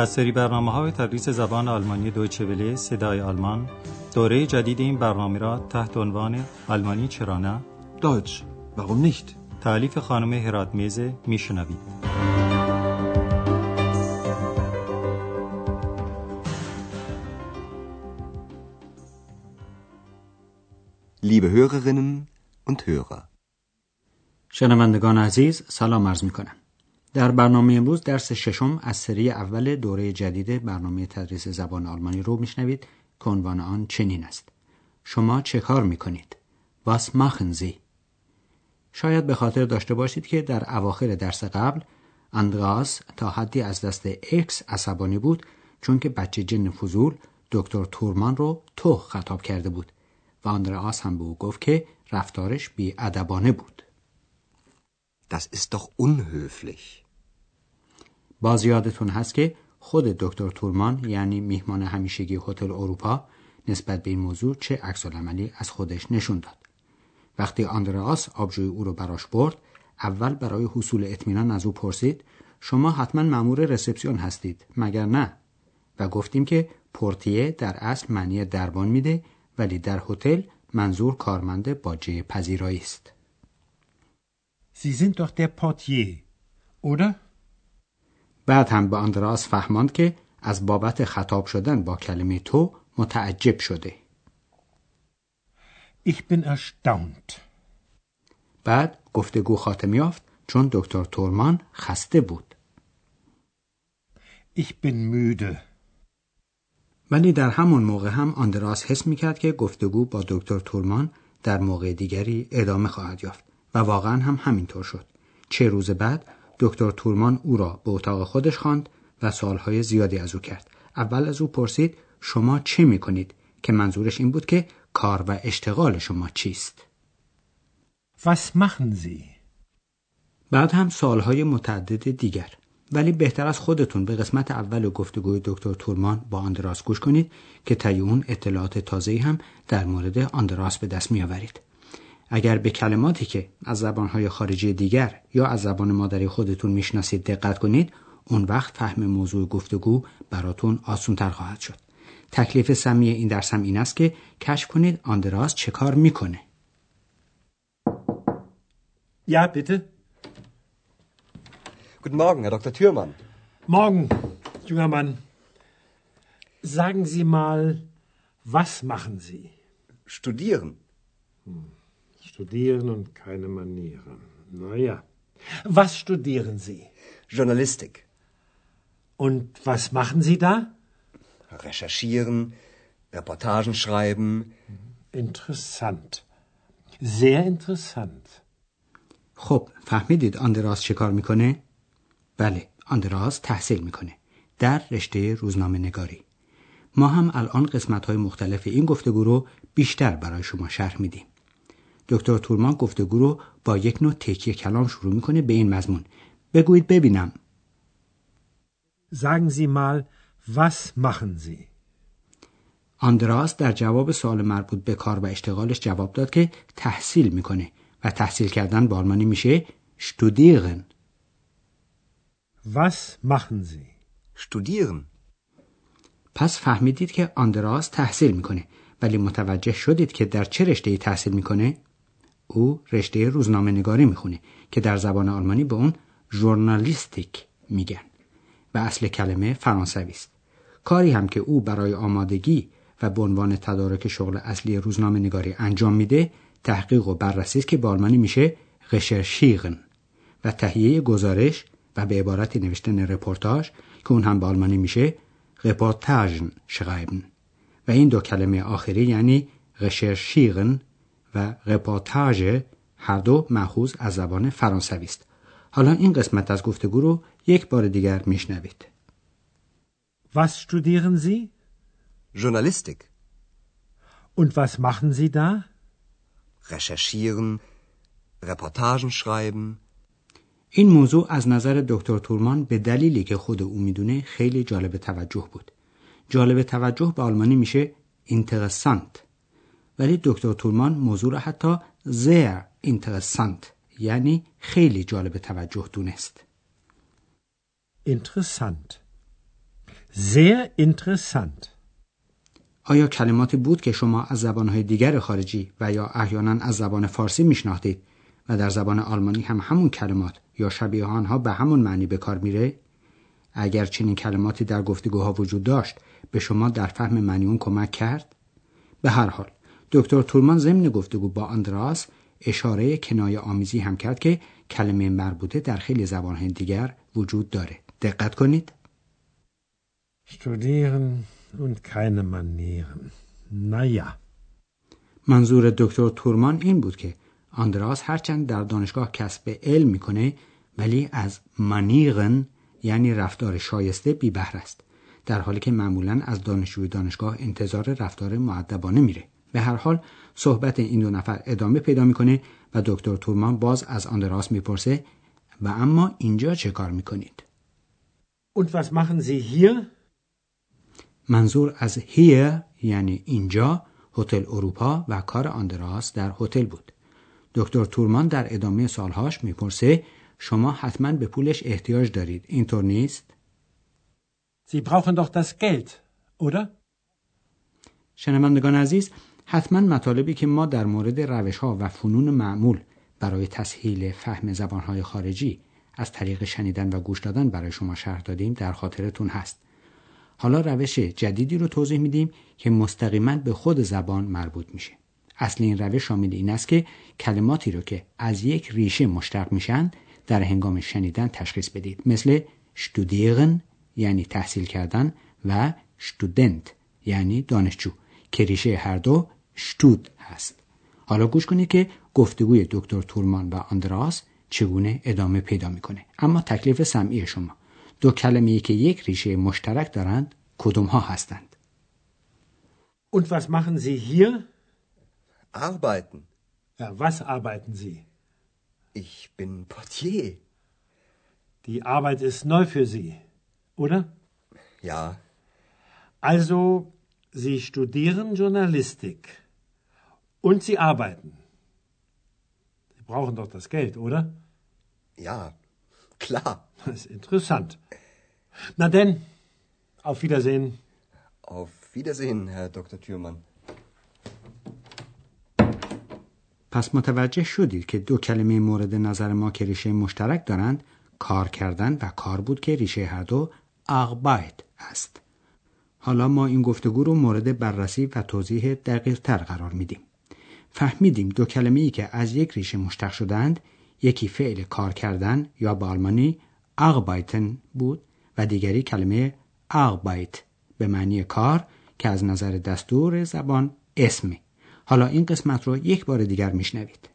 از سری برنامه های تدریس زبان آلمانی دویچه وله صدای آلمان دوره جدید این برنامه را تحت عنوان آلمانی چرا نه Deutsch, warum nicht? تعلیف خانم هرات میزه میشنوید Liebe Hörerinnen und Hörer, شنوندگان عزیز سلام عرض می کنم. در برنامه امروز درس ششم از سری اول دوره جدید برنامه تدریس زبان آلمانی رو میشنوید که عنوان آن چنین است. شما چه کار می کنید؟ Was machen Sie؟ شاید به خاطر داشته باشید که در اواخر درس قبل اندراس تا حدی از دست اکس عصبانی بود چون که بچه جن فضول دکتر تورمان رو تو خطاب کرده بود و آندراس هم به او گفت که رفتارش بی ادبانه بود. Das ist doch unhöflich. باز یادتون هست که خود دکتر تورمان یعنی میهمان همیشگی هتل اروپا نسبت به این موضوع چه عکس عملی از خودش نشون داد. وقتی آندراس آبجوی او رو براش برد، اول برای حصول اطمینان از او پرسید شما حتما مأمور رسپسیون هستید مگر نه؟ و گفتیم که پورتیه در اصل معنی دربان میده ولی در هتل منظور کارمند باجه پذیرایی است. Sie sind doch der Portier, oder? بعد هم به آندراس فهماند که از بابت خطاب شدن با کلمه تو متعجب شده. Ich bin erstaunt. بعد گفتگو خاتم یافت چون دکتر تورمان خسته بود. Ich bin müde. ولی در همون موقع هم آندراس حس می‌کرد که گفتگو با دکتر تورمان در موقع دیگری ادامه خواهد یافت و واقعا هم همینطور شد. چه روز بعد دکتر تورمان او را به اتاق خودش خواند و سوالهای زیادی از او کرد. اول از او پرسید شما چه می‌کنید که منظورش این بود که کار و اشتغال شما چیست؟ Was machen Sie? بعد هم سوالهای متعدد دیگر ولی بهتر از خودتون به قسمت اول گفتگوی دکتر تورمان با آندراس گوش کنید که طی اون اطلاعات تازه‌ای هم در مورد آندراس به دست میآورید. اگر به کلماتی که از زبانهای خارجی دیگر یا از زبان مادری خودتون می‌شناسید دقت کنید اون وقت فهم موضوع گفتگو براتون آسونتر خواهد شد. تکلیف سمی این درس هم این است که کشف کنید آندراس چه کار می‌کنه. Ja, bitte. Guten Morgen, Herr Dr. Thürmann. Morgen, junger Mann. Sagen Sie mal, was machen Sie? Studieren. Studieren und keine Manieren. Naja. Was studieren Sie? Journalistik. Und was machen Sie da? Recherchieren, Reportagen schreiben. Interessant. Sehr interessant. خب فهمیدید آندراس چه کار می‌کنه؟ بله آندراس تحصیل می‌کنه در رشته روزنامه نگاری ما هم الان قسمت های مختلف این گفتگو رو بیشتر برای شما شرح میدیم دکتر تورمان گفتگو رو با یک نوع تکیه کلام شروع می‌کنه به این مضمون بگویید ببینم Sagen Sie mal, was machen Sie? آندراس در جواب سوال مربوط به کار و اشتغالش جواب داد که تحصیل می‌کنه و تحصیل کردن با آلمانی میشه studieren Was machen Sie? Studieren. پس فهمیدید که آندراس تحصیل می‌کنه ولی متوجه شدید که در چه رشته تحصیل می‌کنه؟ او رشته روزنامه نگاری می‌خونه که در زبان آلمانی به اون ژورنالیستیک میگن و اصل کلمه فرانسوی است. کاری هم که او برای آمادگی و به عنوان تدارک شغل اصلی روزنامه نگاری انجام میده تحقیق و بررسی است که به آلمانی میشه recherchieren و تهیه گزارش و به عبارتی نوشتن رپورتاج که اون هم به آلمانی میشه reportagen schreiben و این دو کلمه آخری یعنی recherchieren و reportage هر دو مأخوذ از زبان فرانسوی است. حالا این قسمت از گفتگو رو یک بار دیگر میشنوید. Was studieren Sie? Journalistik. Und was machen Sie da? Recherchieren, Reportagen schreiben. این موضوع از نظر دکتر تورمان به دلیلی که خود او می‌دونه خیلی جالب توجه بود. جالب توجه به آلمانی میشه اینترسانت ولی دکتر تورمان موضوع را حتی زیر اینترسانت یعنی خیلی جالب توجه دونست. Interessant. Sehr interessant. آیا کلماتی بود که شما از زبانهای دیگر خارجی و یا احیانا از زبان فارسی میشناختید و در زبان آلمانی هم همون کلمات یا شبیه آنها به همون معنی به کار میره؟ اگر چنین کلماتی در گفتگوها وجود داشت به شما در فهم معنی اون کمک کرد؟ به هر حال دکتر تورمان ضمن گفتگو با آندراس اشاره کنایه آمیزی هم کرد که کلمه مربوطه در خیلی زبانهای دیگر وجود داره. دقت کنید. Studieren und keine Manieren. Naja. منظور دکتر تورمان این بود که آندراس هرچند در دانشگاه کسب علم می‌کنه ولی از مانیغن یعنی رفتار شایسته بی بهر است در حالی که معمولا از دانشجوی دانشگاه انتظار رفتار معدبانه میره به هر حال صحبت این دو نفر ادامه پیدا می‌کنه و دکتر تورمان باز از آندراس می‌پرسه و اما اینجا چه کار می‌کنید؟ Und was machen Sie hier? منظور از هیر یعنی اینجا هتل اروپا و کار آندراس در هتل بود. دکتر تورمان در ادامه سالهاش می‌پرسه شما حتما به پولش احتیاج دارید. اینطور نیست؟ Sie brauchen doch das Geld, oder? شنوندگان عزیز حتما مطالبی که ما در مورد روش ها و فنون معمول برای تسهیل فهم زبان های خارجی از طریق شنیدن و گوش دادن برای شما شرح دادیم در خاطرتون هست. حالا روش جدیدی رو توضیح میدیم که مستقیما به خود زبان مربوط میشه. اصل این روش شامل این است که کلماتی رو که از یک ریشه مشتق میشن در هنگام شنیدن تشخیص بدید مثل شتودیرن یعنی تحصیل کردن و شتودنت یعنی دانشجو که ریشه هر دو شتود هست حالا گوش کنید که گفتگوی دکتر تورمان و آندراس چگونه ادامه پیدا می‌کنه اما تکلیف سمعی شما دو کلمه که یک ریشه مشترک دارند کدوم ها هستند Und was machen Sie hier? Arbeiten. Ja, was arbeiten Sie? Ich bin Portier. Die Arbeit ist neu für Sie, oder? Ja. Also, Sie studieren Journalistik und Sie arbeiten. Sie brauchen doch das Geld, oder? Ja, klar. Das ist interessant. Na denn, auf Wiedersehen. Auf Wiedersehen, Herr Dr. Thürmann. پس متوجه شدید که دو کلمه مورد نظر ما که ریشه مشترک دارند کار کردن و کار بود که ریشه هر دو اغبایت است. حالا ما این گفتگو رو مورد بررسی و توضیح دقیق تر قرار میدیم. فهمیدیم دو کلمه ای که از یک ریشه مشتق شدند یکی فعل کار کردن یا به آلمانی اغبایتن بود و دیگری کلمه اغبایت به معنی کار که از نظر دستور زبان اسمه. حالا این قسمت رو یک بار دیگر میشنوید.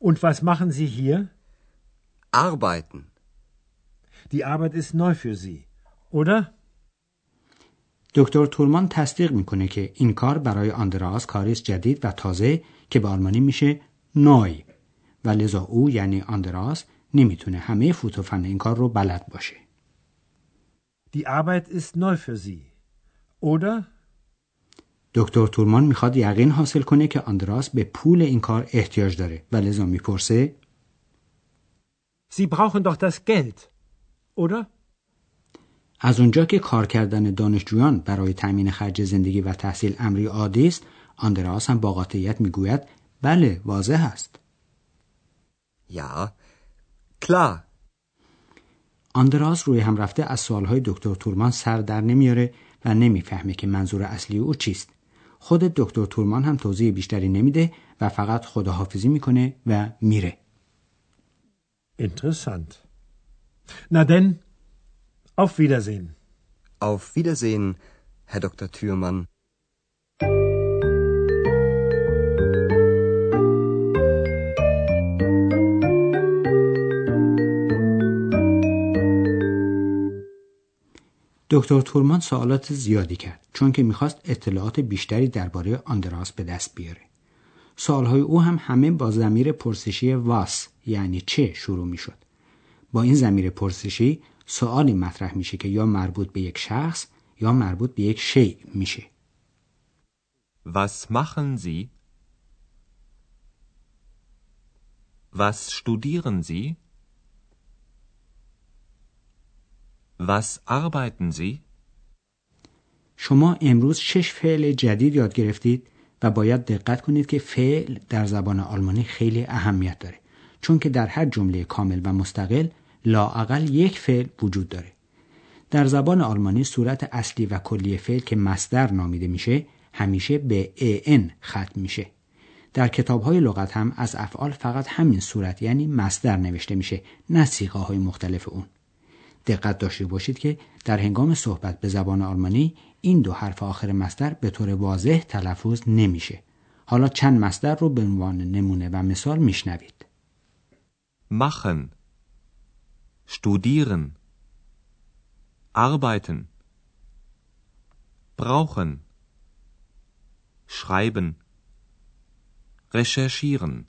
Und was machen Sie hier? Arbeiten. Die Arbeit ist neu für Sie, oder? دکتر تورمان تصدیق می‌کنه که این کار برای آندراس کاریست جدید و تازه که به آلمانی میشه نوی و لذا او یعنی آندراس نمی‌تونه همه فوت و فن این کار رو بلد باشه. Die Arbeit ist neu für Sie, oder? دکتر تورمان می‌خواد یقین حاصل کنه که آندراس به پول این کار احتیاج داره و لذا می‌پرسه Sie brauchen doch das Geld, oder? از اونجا که کار کردن دانشجویان برای تأمین خرج زندگی و تحصیل امری عادی است آندراس هم با قاطعیت می‌گوید بله واضح است Ja, klar. آندراس روی هم رفته از سوالهای دکتر تورمان سر در نمیاره و نمی‌فهمه که منظور اصلی او چیست خود دکتر تورمان هم توضیح بیشتری نمیده و فقط خداحافظی می‌کنه و میره Interessant. Na denn, auf Wiedersehen. Auf Wiedersehen, Herr Dr. Thürmann. دکتر تورمان سوالات زیادی کرد چون که می‌خواست اطلاعات بیشتری درباره آندراس به دست بیاره. سوالهای او هم همه با زمیر پرسشی واس یعنی چه شروع می‌شد. با این زمیر پرسشی سوالی مطرح میشه که یا مربوط به یک شخص یا مربوط به یک شیء میشه. Was machen Sie? Was studieren Sie? Was arbeiten Sie? شما امروز شش فعل جدید یاد گرفتید و باید دقت کنید که فعل در زبان آلمانی خیلی اهمیت داره چون که در هر جمله کامل و مستقل لااقل یک فعل وجود داره. در زبان آلمانی صورت اصلی و کلی فعل که مصدر نامیده میشه همیشه به ان ختم میشه. در کتاب های لغت هم از افعال فقط همین صورت یعنی مصدر نوشته میشه نه سیغه های مختلف اون. دقت داشته باشید که در هنگام صحبت به زبان آلمانی این دو حرف آخر مصدر به طور واضح تلفظ نمیشه. حالا چند مصدر رو به عنوان نمونه و مثال میشنوید. machen studieren. Arbeiten. Brauchen. Schreiben. Recherchieren.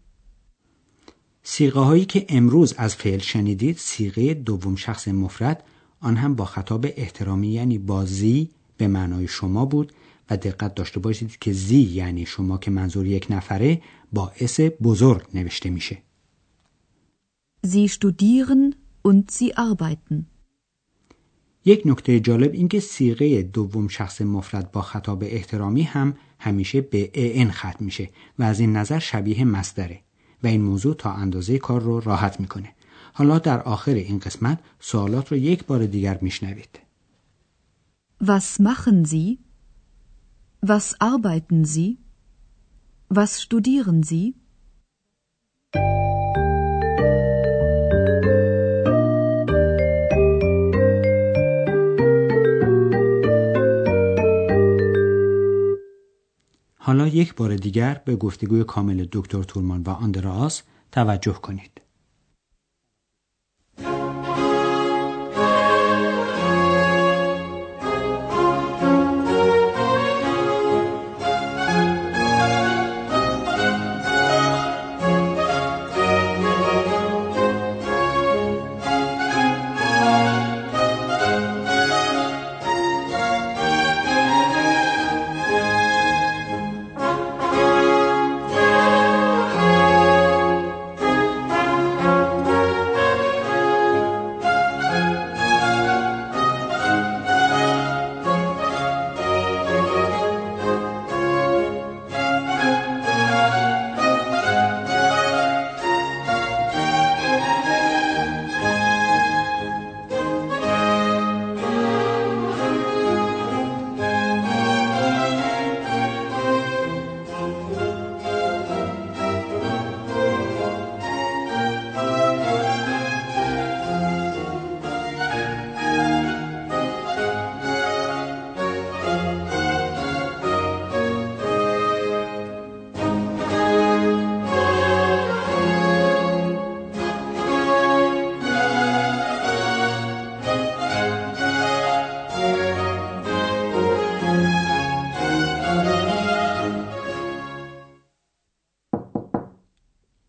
سیغه هایی که امروز از فعل شنیدید سیغه دوم شخص مفرد آن هم با خطاب احترامی یعنی با زی به معنای شما بود و دقت داشته باشید که زی یعنی شما که منظور یک نفره با اس بزرگ نوشته میشه. Sie studieren und sie arbeiten. یک نکته جالب این که سیغه دوم شخص مفرد با خطاب احترامی هم همیشه به ان ختم میشه و از این نظر شبیه مصدره و این موضوع تا اندازه کار رو راحت می‌کنه حالا در آخر این قسمت سوالات رو یک بار دیگر میشنوید Was machen Sie? Was arbeiten Sie? Was studieren Sie? حالا یک بار دیگر به گفتگوی کامل دکتر تورمان و آندراس توجه کنید.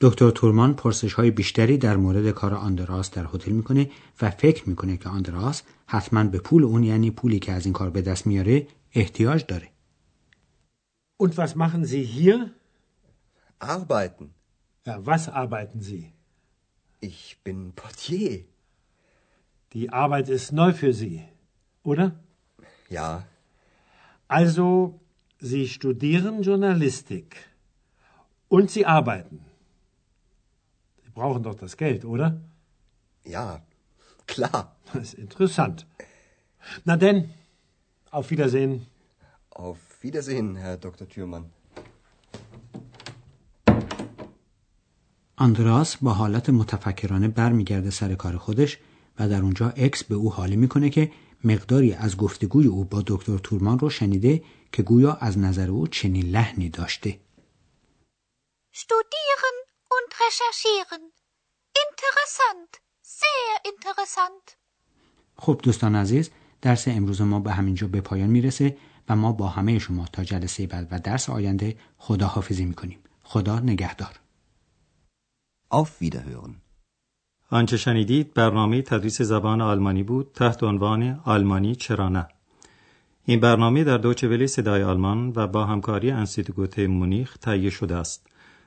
دکتر تورمان پرسش های بیشتری در مورد کار آندراس در هتل می‌کنه و فکر می‌کنه که آندراس حتما به پول اون یعنی پولی که از این کار به دست میاره احتیاج داره. Und was machen Sie hier? Arbeiten. Ja, was arbeiten Sie? Ich bin Portier. Die Arbeit ist neu für Sie, oder? Ja, Also, Sie studieren Journalistik. Und Sie arbeiten. Brauchen doch das Geld, oder? ja, klar. Das ist interessant. Na denn, auf Wiedersehen. Auf Wiedersehen, Herr Dr. Thürmann. آندراس با حالت متفکرانه برمیگرده سر کار خودش و در اونجا اکس به او حاله می‌کنه که مقداری از گفتگوی او با دکتر تورمان رو شنیده که گویا از نظر او چنین لحنی داشته. Studieren und recherchieren. Interessant. Sehr interessant. خب دوستان عزیز درس امروز ما به همینجا به پایان می‌رسه و ما با همه شما تا جلسه بعد و درس آینده خداحافظی می‌کنیم خدا نگهدار Auf Wiederhören. آنچه شنیدید برنامه تدریس زبان آلمانی بود تحت عنوان آلمانی چرا نه این برنامه در دوچه ولی صدای آلمان و با همکاری انسیتگوت مونیخ تهیه شده است